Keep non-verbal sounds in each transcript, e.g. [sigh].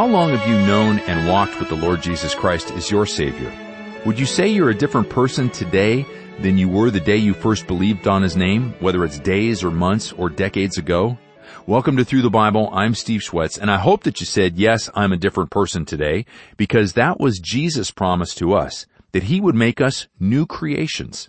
How long have you known and walked with the Lord Jesus Christ as your Savior? Would you say you're a different person today than you were the day you first believed on His name, whether it's days or months or decades ago? Welcome to Through the Bible. I'm Steve Schwetz, and I hope that you said, yes, I'm a different person today, because that was Jesus' promise to us, that He would make us new creations.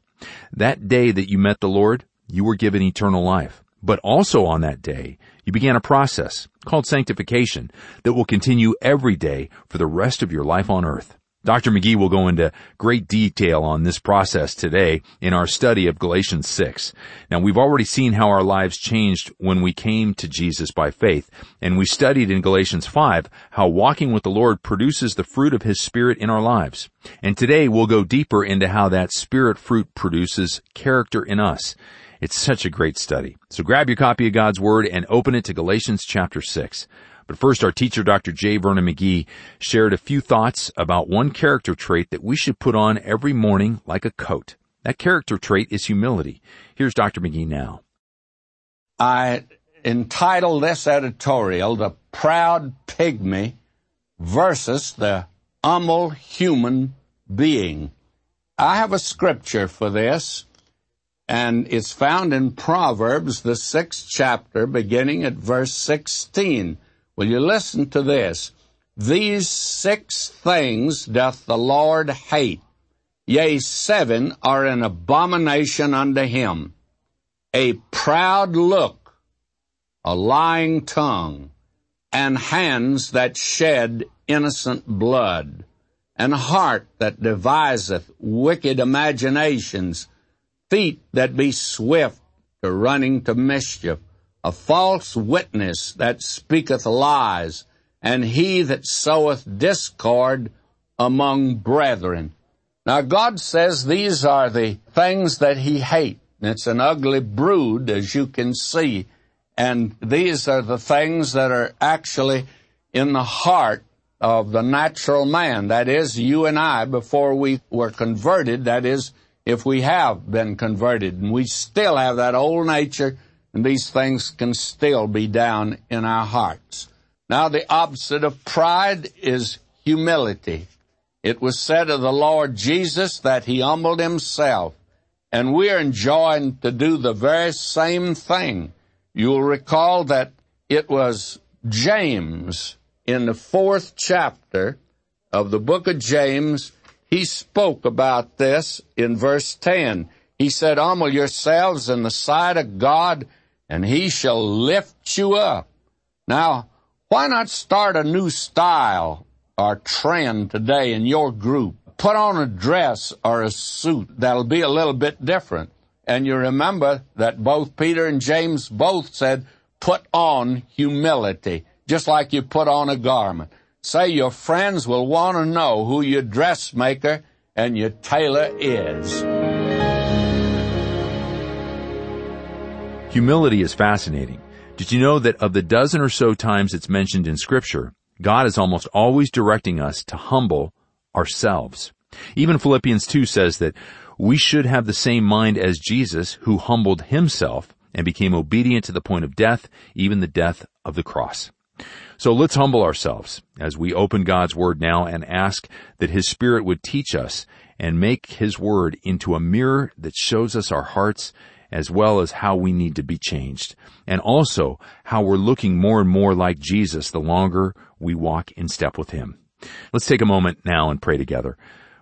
That day that you met the Lord, you were given eternal life. But also on that day, you began a process called sanctification that will continue every day for the rest of your life on earth. Dr. McGee will go into great detail on this process today in our study of Galatians 6. Now we've already seen how our lives changed when we came to Jesus by faith, and we studied in Galatians 5 how walking with the Lord produces the fruit of His Spirit in our lives. And today we'll go deeper into how that Spirit fruit produces character in us. It's such a great study. So grab your copy of God's Word and open it to Galatians chapter 6. But first, our teacher, Dr. J. Vernon McGee, shared a few thoughts about one character trait that we should put on every morning like a coat. That character trait is humility. Here's Dr. McGee now. I entitled this editorial, The Proud Pygmy versus the Humble Human Being. I have a scripture for this, and it's found in Proverbs, the sixth chapter, beginning at verse 16. Will you listen to this? These six things doth the Lord hate, yea, seven are an abomination unto him. A proud look, a lying tongue, and hands that shed innocent blood, and heart that deviseth wicked imaginations, feet that be swift to running to mischief, a false witness that speaketh lies, and he that soweth discord among brethren. Now God says these are the things that he hates. It's an ugly brood, as you can see, and these are the things that are actually in the heart of the natural man. That is, you and I, before we were converted, that is, if we have been converted and we still have that old nature and these things can still be down in our hearts. Now the opposite of pride is humility. It was said of the Lord Jesus that he humbled himself and we're enjoined to do the very same thing. You'll recall that it was James in the fourth chapter of the book of James he spoke about this in verse 10. He said, Humble yourselves in the sight of God, and he shall lift you up. Now, why not start a new style or trend today in your group? Put on a dress or a suit that'll be a little bit different. And you remember that both Peter and James both said, put on humility, just like you put on a garment. Say your friends will want to know who your dressmaker and your tailor is. Humility is fascinating. Did you know that of the dozen or so times it's mentioned in scripture, God is almost always directing us to humble ourselves. Even Philippians 2 says that we should have the same mind as Jesus who humbled himself and became obedient to the point of death, even the death of the cross. So let's humble ourselves as we open God's Word now and ask that His Spirit would teach us and make His Word into a mirror that shows us our hearts as well as how we need to be changed. And also how we're looking more and more like Jesus the longer we walk in step with Him. Let's take a moment now and pray together.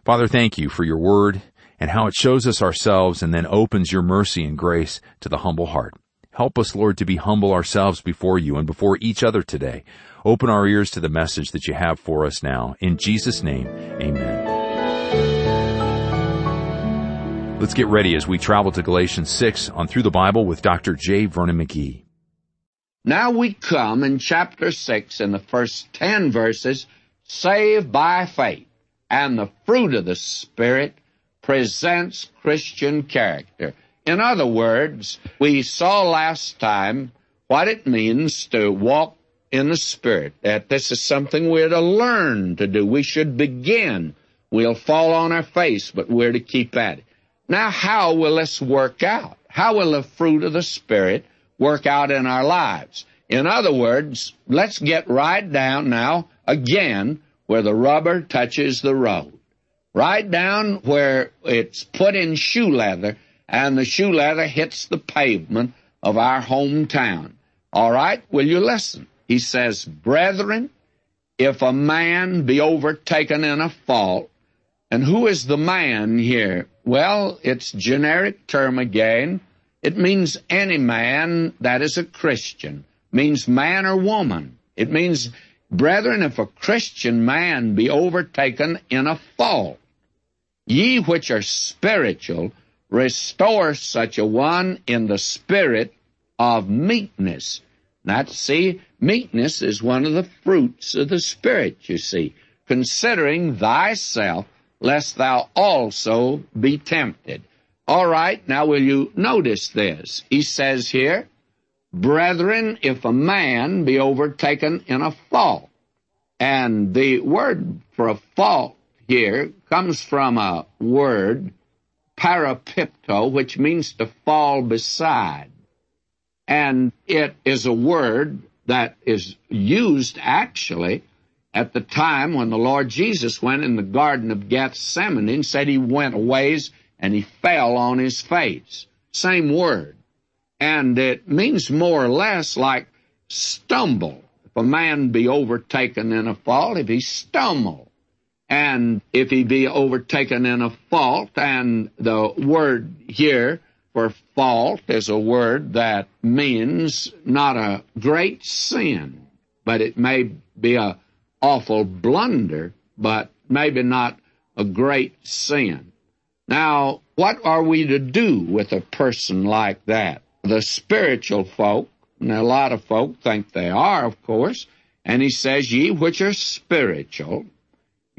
Father, thank you for your Word and how it shows us ourselves and then opens your mercy and grace to the humble heart. Help us, Lord, to be humble ourselves before you and before each other today. Open our ears to the message that you have for us now. In Jesus' name, amen. Let's get ready as we travel to Galatians 6 on Through the Bible with Dr. J. Vernon McGee. Now we come in chapter 6 in the first 10 verses, saved by faith, and the fruit of the Spirit presents Christian character. In other words, we saw last time what it means to walk in the Spirit, that this is something we're to learn to do. We should begin. We'll fall on our face, but we're to keep at it. Now, how will this work out? How will the fruit of the Spirit work out in our lives? In other words, let's get right down now again where the rubber touches the road. Right down where it's put in shoe leather and the shoe leather hits the pavement of our hometown. All right, will you listen? He says, Brethren, if a man be overtaken in a fault, and who is the man here? Well, it's generic term again. It means any man that is a Christian. Means man or woman. It means, brethren, if a Christian man be overtaken in a fault, ye which are spiritual, restore such a one in the spirit of meekness. That, see, meekness is one of the fruits of the Spirit, you see, considering thyself, lest thou also be tempted. All right, now will you notice this? He says here, Brethren, if a man be overtaken in a fault, and the word for a fault here comes from a word, parapipto, which means to fall beside. And it is a word that is used actually at the time when the Lord Jesus went in the Garden of Gethsemane and said he went a ways and he fell on his face. Same word. And it means more or less like stumble. If a man be overtaken in a fall, if he stumble, and if he be overtaken in a fault, and the word here for fault is a word that means not a great sin, but it may be a awful blunder, but maybe not a great sin. Now, what are we to do with a person like that? The spiritual folk, and a lot of folk think they are, of course, and he says, Ye which are spiritual,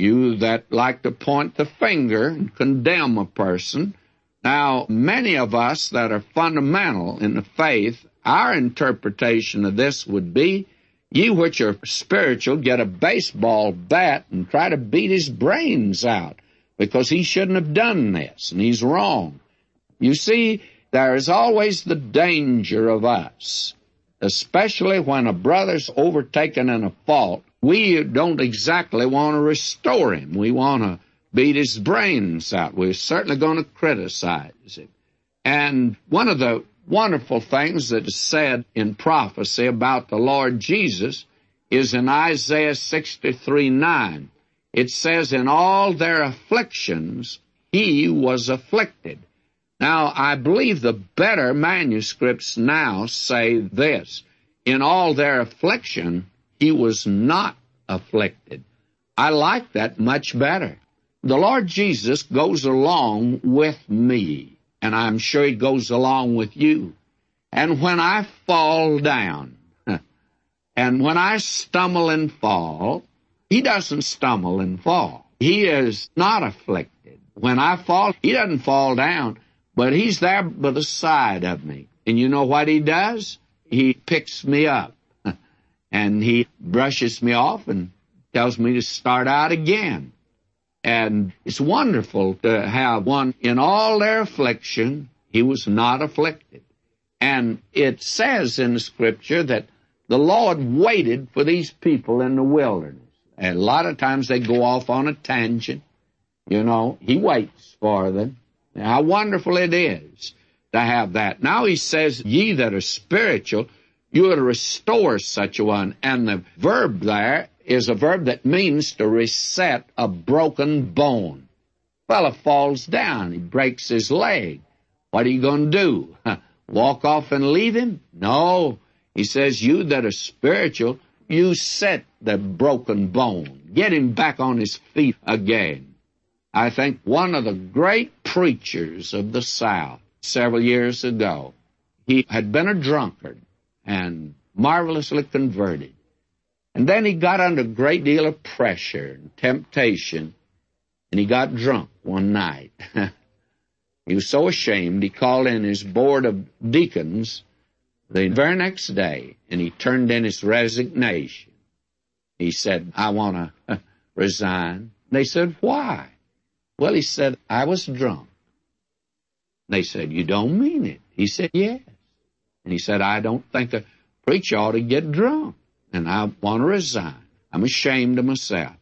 you that like to point the finger and condemn a person, now, many of us that are fundamental in the faith, our interpretation of this would be, you which are spiritual get a baseball bat and try to beat his brains out because he shouldn't have done this and he's wrong. You see, there is always the danger of us, especially when a brother's overtaken in a fault. We don't exactly want to restore him. We want to beat his brains out. We're certainly going to criticize him. And one of the wonderful things that is said in prophecy about the Lord Jesus is in Isaiah 63 9. It says, In all their afflictions, he was afflicted. Now, I believe the better manuscripts now say this In all their affliction, he was not afflicted. I like that much better the Lord Jesus goes along with me, and I'm sure He goes along with you. And when I fall down, [laughs] and when I stumble and fall, He doesn't stumble and fall. He is not afflicted. When I fall, He doesn't fall down, but He's there by the side of me. And you know what He does? He picks me up, and He brushes me off and tells me to start out again. And it's wonderful to have one in all their affliction, he was not afflicted. And it says in the scripture that the Lord waited for these people in the wilderness. And a lot of times they go off on a tangent. You know, he waits for them. How wonderful it is to have that. Now he says, ye that are spiritual, you to restore such a one. And the verb there is a verb that means to reset a broken bone. Fella falls down, he breaks his leg. What are you going to do? [laughs] Walk off and leave him? No. He says, You that are spiritual, you set the broken bone. Get him back on his feet again. I think one of the great preachers of the South several years ago, he had been a drunkard and marvelously converted. And then he got under a great deal of pressure and temptation, and he got drunk one night. [laughs] he was so ashamed, he called in his board of deacons the very next day, and he turned in his resignation. He said, I want to [laughs] resign. They said, why? Well, he said, I was drunk. They said, you don't mean it. He said, yes. And he said, I don't think a preacher ought to get drunk and I want to resign. I'm ashamed of myself.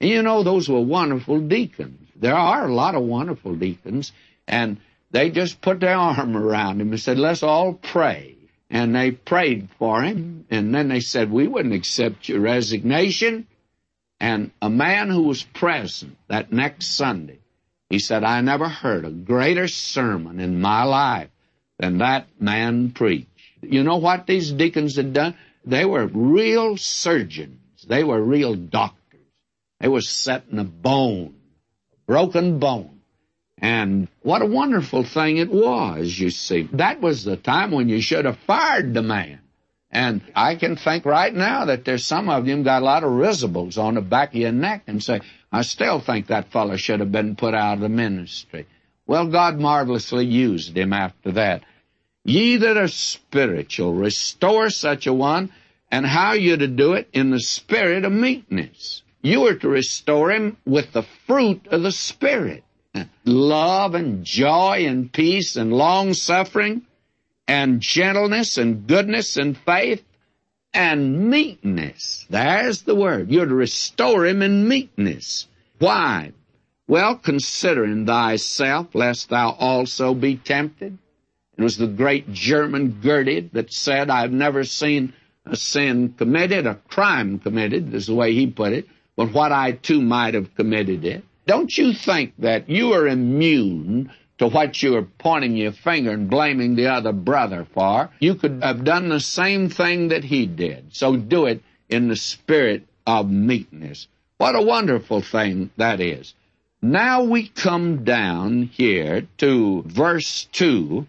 And you know, those were wonderful deacons. There are a lot of wonderful deacons, and they just put their arm around him and said, let's all pray. And they prayed for him, and then they said, we wouldn't accept your resignation. And a man who was present that next Sunday, he said, I never heard a greater sermon in my life than that man preached. You know what these deacons had done? They were real surgeons. They were real doctors. They were setting a bone, a broken bone. And what a wonderful thing it was, you see. That was the time when you should have fired the man. And I can think right now that there's some of you got a lot of risibles on the back of your neck and say, I still think that fellow should have been put out of the ministry. Well, God marvelously used him after that. Ye that are spiritual, restore such a one, and how you to do it in the spirit of meekness. You are to restore him with the fruit of the Spirit. Love and joy and peace and long suffering and gentleness and goodness and faith and meekness. There's the word. You're to restore him in meekness. Why? Well, considering thyself, lest thou also be tempted. It was the great German Goethe that said, I've never seen a sin committed, a crime committed, is the way he put it, but what I too might have committed it. Don't you think that you are immune to what you are pointing your finger and blaming the other brother for? You could have done the same thing that he did. So do it in the spirit of meekness. What a wonderful thing that is. Now we come down here to verse 2,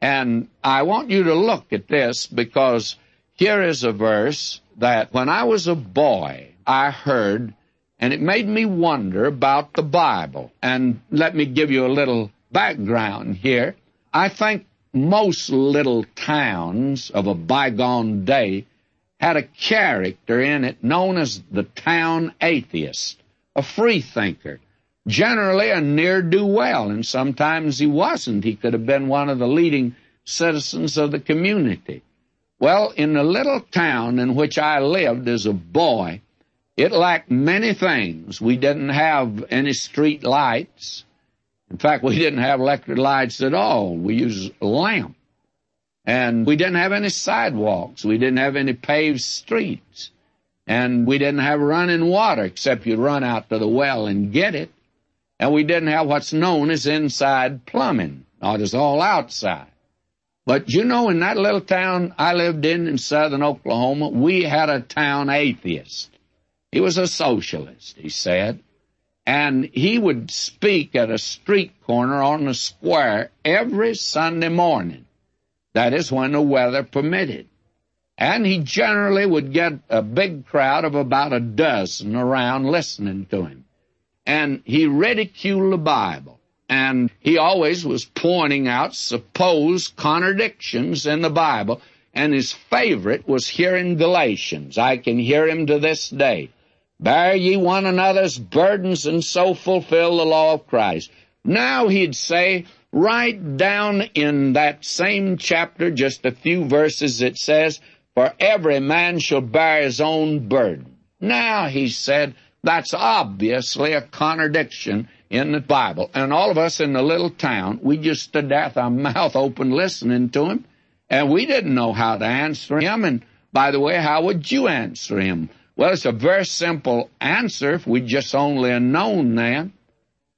and I want you to look at this because here is a verse that when I was a boy, I heard, and it made me wonder about the Bible. And let me give you a little background here. I think most little towns of a bygone day had a character in it known as the town atheist, a freethinker generally a near do well, and sometimes he wasn't. He could have been one of the leading citizens of the community. Well, in the little town in which I lived as a boy, it lacked many things. We didn't have any street lights. In fact, we didn't have electric lights at all. We used a lamp. And we didn't have any sidewalks. We didn't have any paved streets. And we didn't have running water except you'd run out to the well and get it and we didn't have what's known as inside plumbing. Now it was all outside. But you know, in that little town I lived in in southern Oklahoma, we had a town atheist. He was a socialist, he said. And he would speak at a street corner on the square every Sunday morning. That is when the weather permitted. And he generally would get a big crowd of about a dozen around listening to him and he ridiculed the Bible. And he always was pointing out supposed contradictions in the Bible, and his favorite was here in Galatians. I can hear him to this day. Bear ye one another's burdens and so fulfill the law of Christ. Now he'd say, right down in that same chapter, just a few verses, it says, For every man shall bear his own burden. Now, he said, that's obviously a contradiction in the Bible. And all of us in the little town, we just stood there with our [laughs] mouth open listening to him, and we didn't know how to answer him. And by the way, how would you answer him? Well, it's a very simple answer if we just only had known that.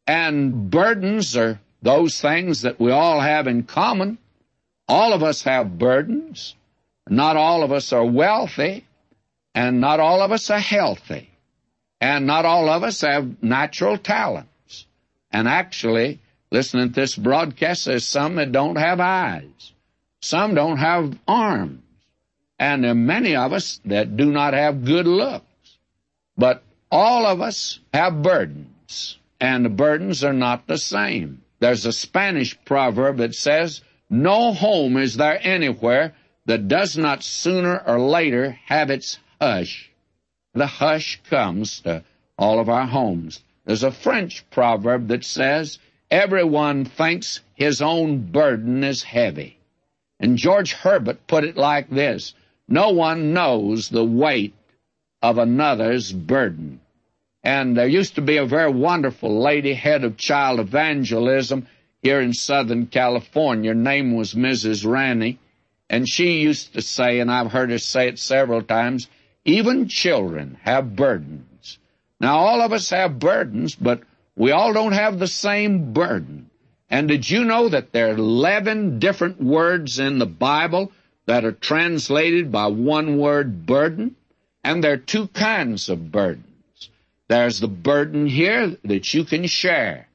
And burdens are those things that we all have in common. All of us have burdens. Not all of us are wealthy, and not all of us are healthy. And not all of us have natural talents. And actually, listening to this broadcast, there's some that don't have eyes. Some don't have arms. And there are many of us that do not have good looks. But all of us have burdens. And the burdens are not the same. There's a Spanish proverb that says, No home is there anywhere that does not sooner or later have its hush the hush comes to all of our homes. There's a French proverb that says, Everyone thinks his own burden is heavy. And George Herbert put it like this No one knows the weight of another's burden. And there used to be a very wonderful lady, head of child evangelism here in Southern California. Her name was Mrs. Ranney. And she used to say, and I've heard her say it several times, even children have burdens. Now, all of us have burdens, but we all don't have the same burden. And did you know that there are 11 different words in the Bible that are translated by one word burden? And there are two kinds of burdens. There's the burden here that you can share.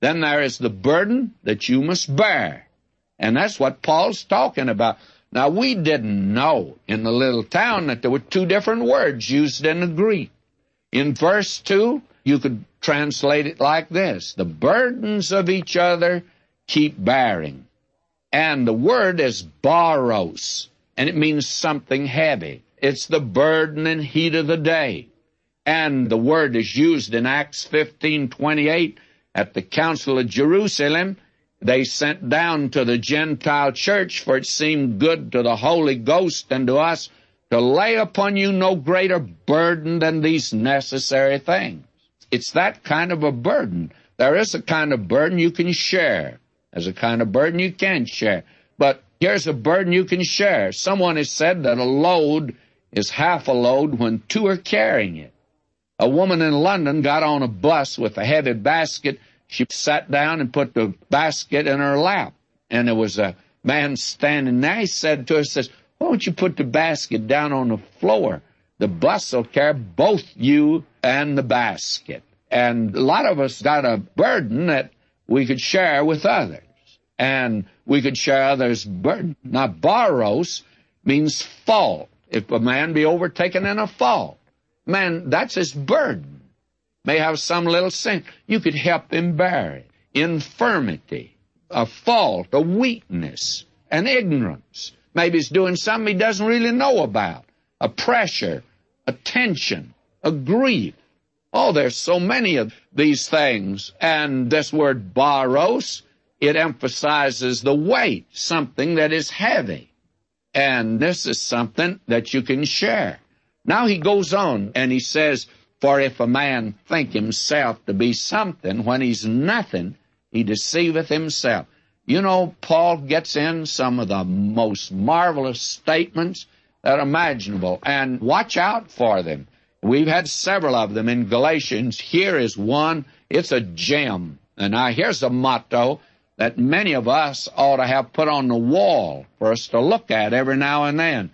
Then there is the burden that you must bear. And that's what Paul's talking about. Now, we didn't know in the little town that there were two different words used in the Greek. In verse 2, you could translate it like this The burdens of each other keep bearing. And the word is baros, and it means something heavy. It's the burden and heat of the day. And the word is used in Acts 15:28 at the Council of Jerusalem. They sent down to the Gentile church, for it seemed good to the Holy Ghost and to us to lay upon you no greater burden than these necessary things. It's that kind of a burden. There is a kind of burden you can share. There's a kind of burden you can't share. But here's a burden you can share. Someone has said that a load is half a load when two are carrying it. A woman in London got on a bus with a heavy basket. She sat down and put the basket in her lap. And there was a man standing there. He said to her, says, why don't you put the basket down on the floor? The bus will carry both you and the basket. And a lot of us got a burden that we could share with others. And we could share others' burden. Now, baros means fault. If a man be overtaken in a fault. Man, that's his burden. May have some little sin. You could help him bear it. Infirmity, a fault, a weakness, an ignorance. Maybe he's doing something he doesn't really know about. A pressure, a tension, a grief. Oh, there's so many of these things. And this word baros, it emphasizes the weight, something that is heavy. And this is something that you can share. Now he goes on and he says, For if a man think himself to be something when he's nothing, he deceiveth himself. You know, Paul gets in some of the most marvelous statements that are imaginable, and watch out for them. We've had several of them in Galatians. Here is one. It's a gem. And now here's a motto that many of us ought to have put on the wall for us to look at every now and then.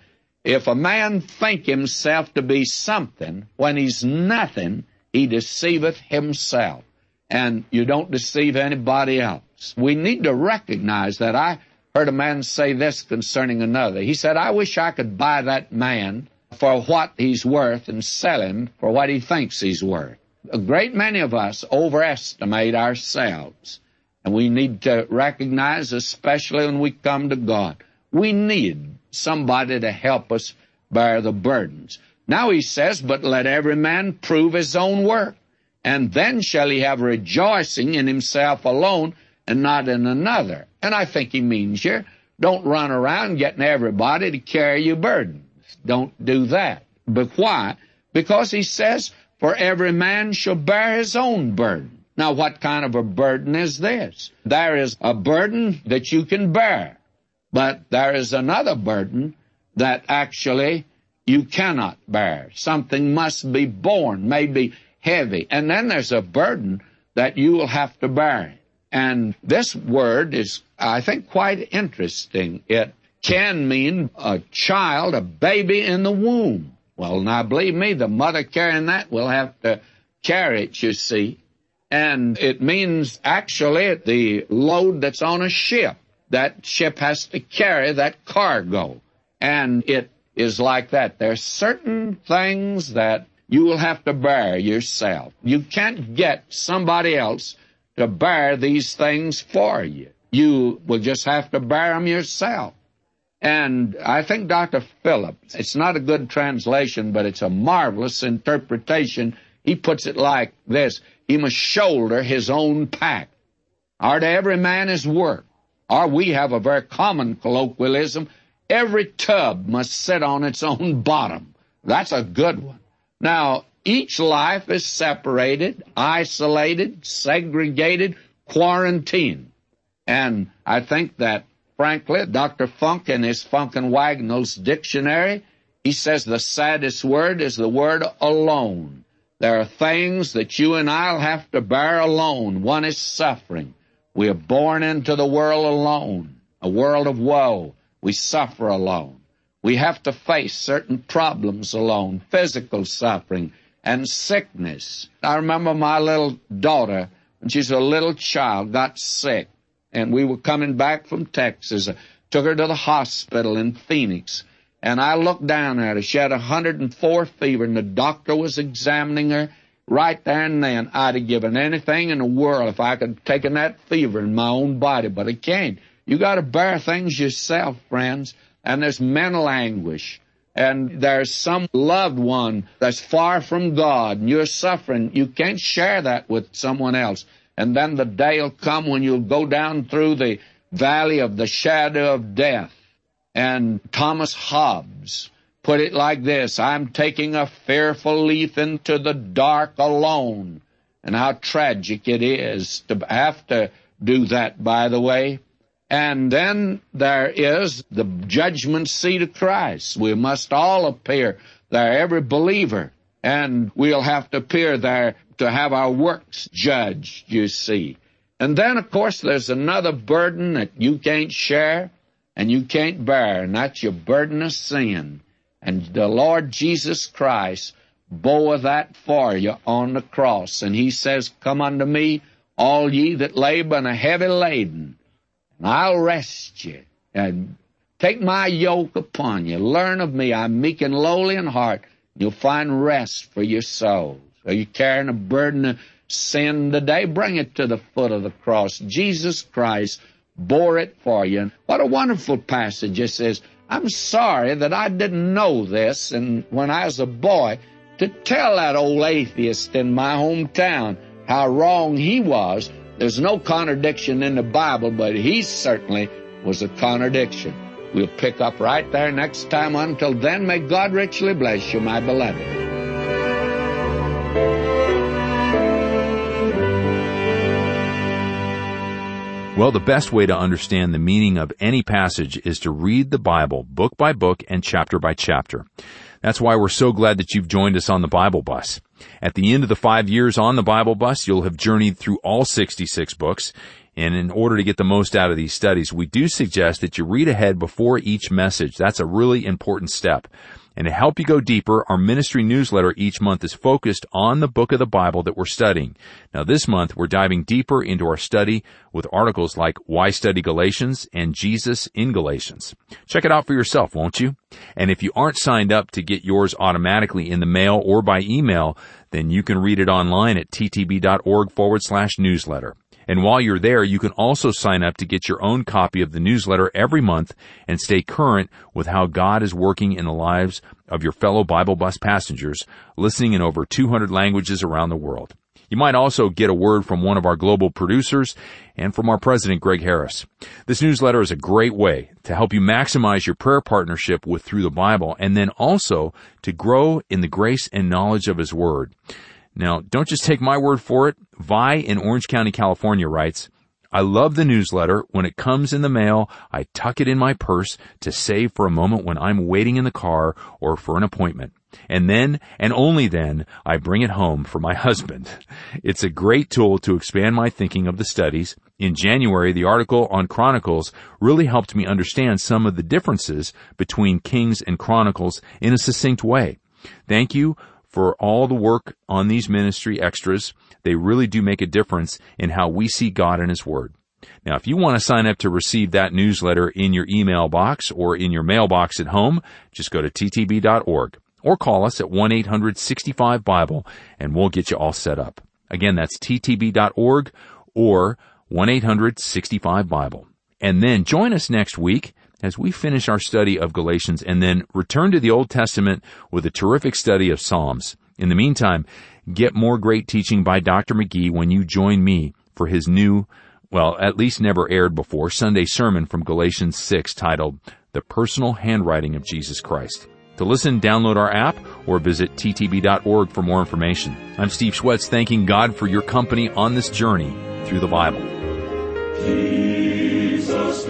If a man think himself to be something when he's nothing, he deceiveth himself. And you don't deceive anybody else. We need to recognize that. I heard a man say this concerning another. He said, I wish I could buy that man for what he's worth and sell him for what he thinks he's worth. A great many of us overestimate ourselves. And we need to recognize, especially when we come to God, we need somebody to help us bear the burdens. Now he says, But let every man prove his own work, and then shall he have rejoicing in himself alone and not in another. And I think he means here, don't run around getting everybody to carry your burdens. Don't do that. But why? Because he says, For every man shall bear his own burden. Now, what kind of a burden is this? There is a burden that you can bear. But there is another burden that actually you cannot bear. Something must be borne, maybe heavy. And then there's a burden that you will have to bear. And this word is, I think, quite interesting. It can mean a child, a baby in the womb. Well, now believe me, the mother carrying that will have to carry it, you see. And it means actually the load that's on a ship that ship has to carry that cargo. And it is like that. There are certain things that you will have to bear yourself. You can't get somebody else to bear these things for you. You will just have to bear them yourself. And I think Dr. Phillips, it's not a good translation, but it's a marvelous interpretation. He puts it like this He must shoulder his own pack. Or to every man his work. Or we have a very common colloquialism every tub must sit on its own [laughs] bottom. That's a good one. Now, each life is separated, isolated, segregated, quarantined. And I think that, frankly, Dr. Funk in his Funk and Wagnalls dictionary, he says the saddest word is the word alone. There are things that you and I'll have to bear alone. One is suffering. We are born into the world alone, a world of woe. We suffer alone. We have to face certain problems alone, physical suffering, and sickness. I remember my little daughter, when she was a little child, got sick, and we were coming back from Texas. I took her to the hospital in Phoenix, and I looked down at her. She had a 104 fever, and the doctor was examining her. Right there and then, I'd have given anything in the world if I could have taken that fever in my own body, but I can't. You gotta bear things yourself, friends, and there's mental anguish and there's some loved one that's far from God and you're suffering, you can't share that with someone else. And then the day will come when you'll go down through the valley of the shadow of death. And Thomas Hobbes put it like this, I'm taking a fearful leap into the dark alone. And how tragic it is to have to do that, by the way. And then there is the judgment seat of Christ. We must all appear there, every believer. And we'll have to appear there to have our works judged, you see. And then, of course, there's another burden that you can't share and you can't bear, and that's your burden of sin. And the Lord Jesus Christ bore that for you on the cross. And He says, Come unto me, all ye that labor and are heavy laden, and I'll rest you. And take my yoke upon you. Learn of me. I'm meek and lowly in heart. And you'll find rest for your souls. Are you carrying a burden of sin today? Bring it to the foot of the cross. Jesus Christ bore it for you. What a wonderful passage it says. I'm sorry that I didn't know this and when I was a boy to tell that old atheist in my hometown how wrong he was there's no contradiction in the Bible, but he certainly was a contradiction. We'll pick up right there next time. Until then, may God richly bless you, my beloved. Well, the best way to understand the meaning of any passage is to read the Bible book by book and chapter by chapter. That's why we're so glad that you've joined us on the Bible bus. At the end of the five years on the Bible bus, you'll have journeyed through all 66 books. And in order to get the most out of these studies, we do suggest that you read ahead before each message. That's a really important step. And to help you go deeper, our ministry newsletter each month is focused on the book of the Bible that we're studying. Now this month, we're diving deeper into our study with articles like Why Study Galatians and Jesus in Galatians. Check it out for yourself, won't you? And if you aren't signed up to get yours automatically in the mail or by email, then you can read it online at ttb.org forward slash newsletter. And while you're there, you can also sign up to get your own copy of the newsletter every month and stay current with how God is working in the lives of your fellow Bible bus passengers listening in over 200 languages around the world. You might also get a word from one of our global producers and from our president, Greg Harris. This newsletter is a great way to help you maximize your prayer partnership with Through the Bible and then also to grow in the grace and knowledge of His Word. Now, don't just take my word for it. Vi in Orange County, California writes, I love the newsletter. When it comes in the mail, I tuck it in my purse to save for a moment when I'm waiting in the car or for an appointment. And then, and only then, I bring it home for my [laughs] husband. It's a great tool to expand my thinking of the studies. In January, the article on Chronicles really helped me understand some of the differences between Kings and Chronicles in a succinct way. Thank you for all the work on these ministry extras. They really do make a difference in how we see God and His Word. Now, if you want to sign up to receive that newsletter in your email box or in your mailbox at home, just go to ttb.org or call us at 1-800-65-BIBLE and we'll get you all set up. Again, that's ttb.org or 1-800-65-BIBLE. And then join us next week as we finish our study of Galatians and then return to the Old Testament with a terrific study of Psalms. In the meantime, get more great teaching by Dr. McGee when you join me for his new, well, at least never aired before, Sunday sermon from Galatians 6 titled, The Personal Handwriting of Jesus Christ. To listen, download our app or visit ttb.org for more information. I'm Steve Schwetz thanking God for your company on this journey through the Bible. Jesus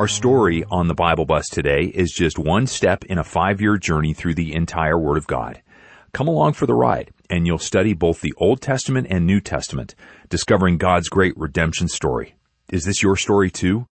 Our story on the Bible Bus today is just one step in a five-year journey through the entire Word of God. Come along for the ride, and you'll study both the Old Testament and New Testament, discovering God's great redemption story. Is this your story too?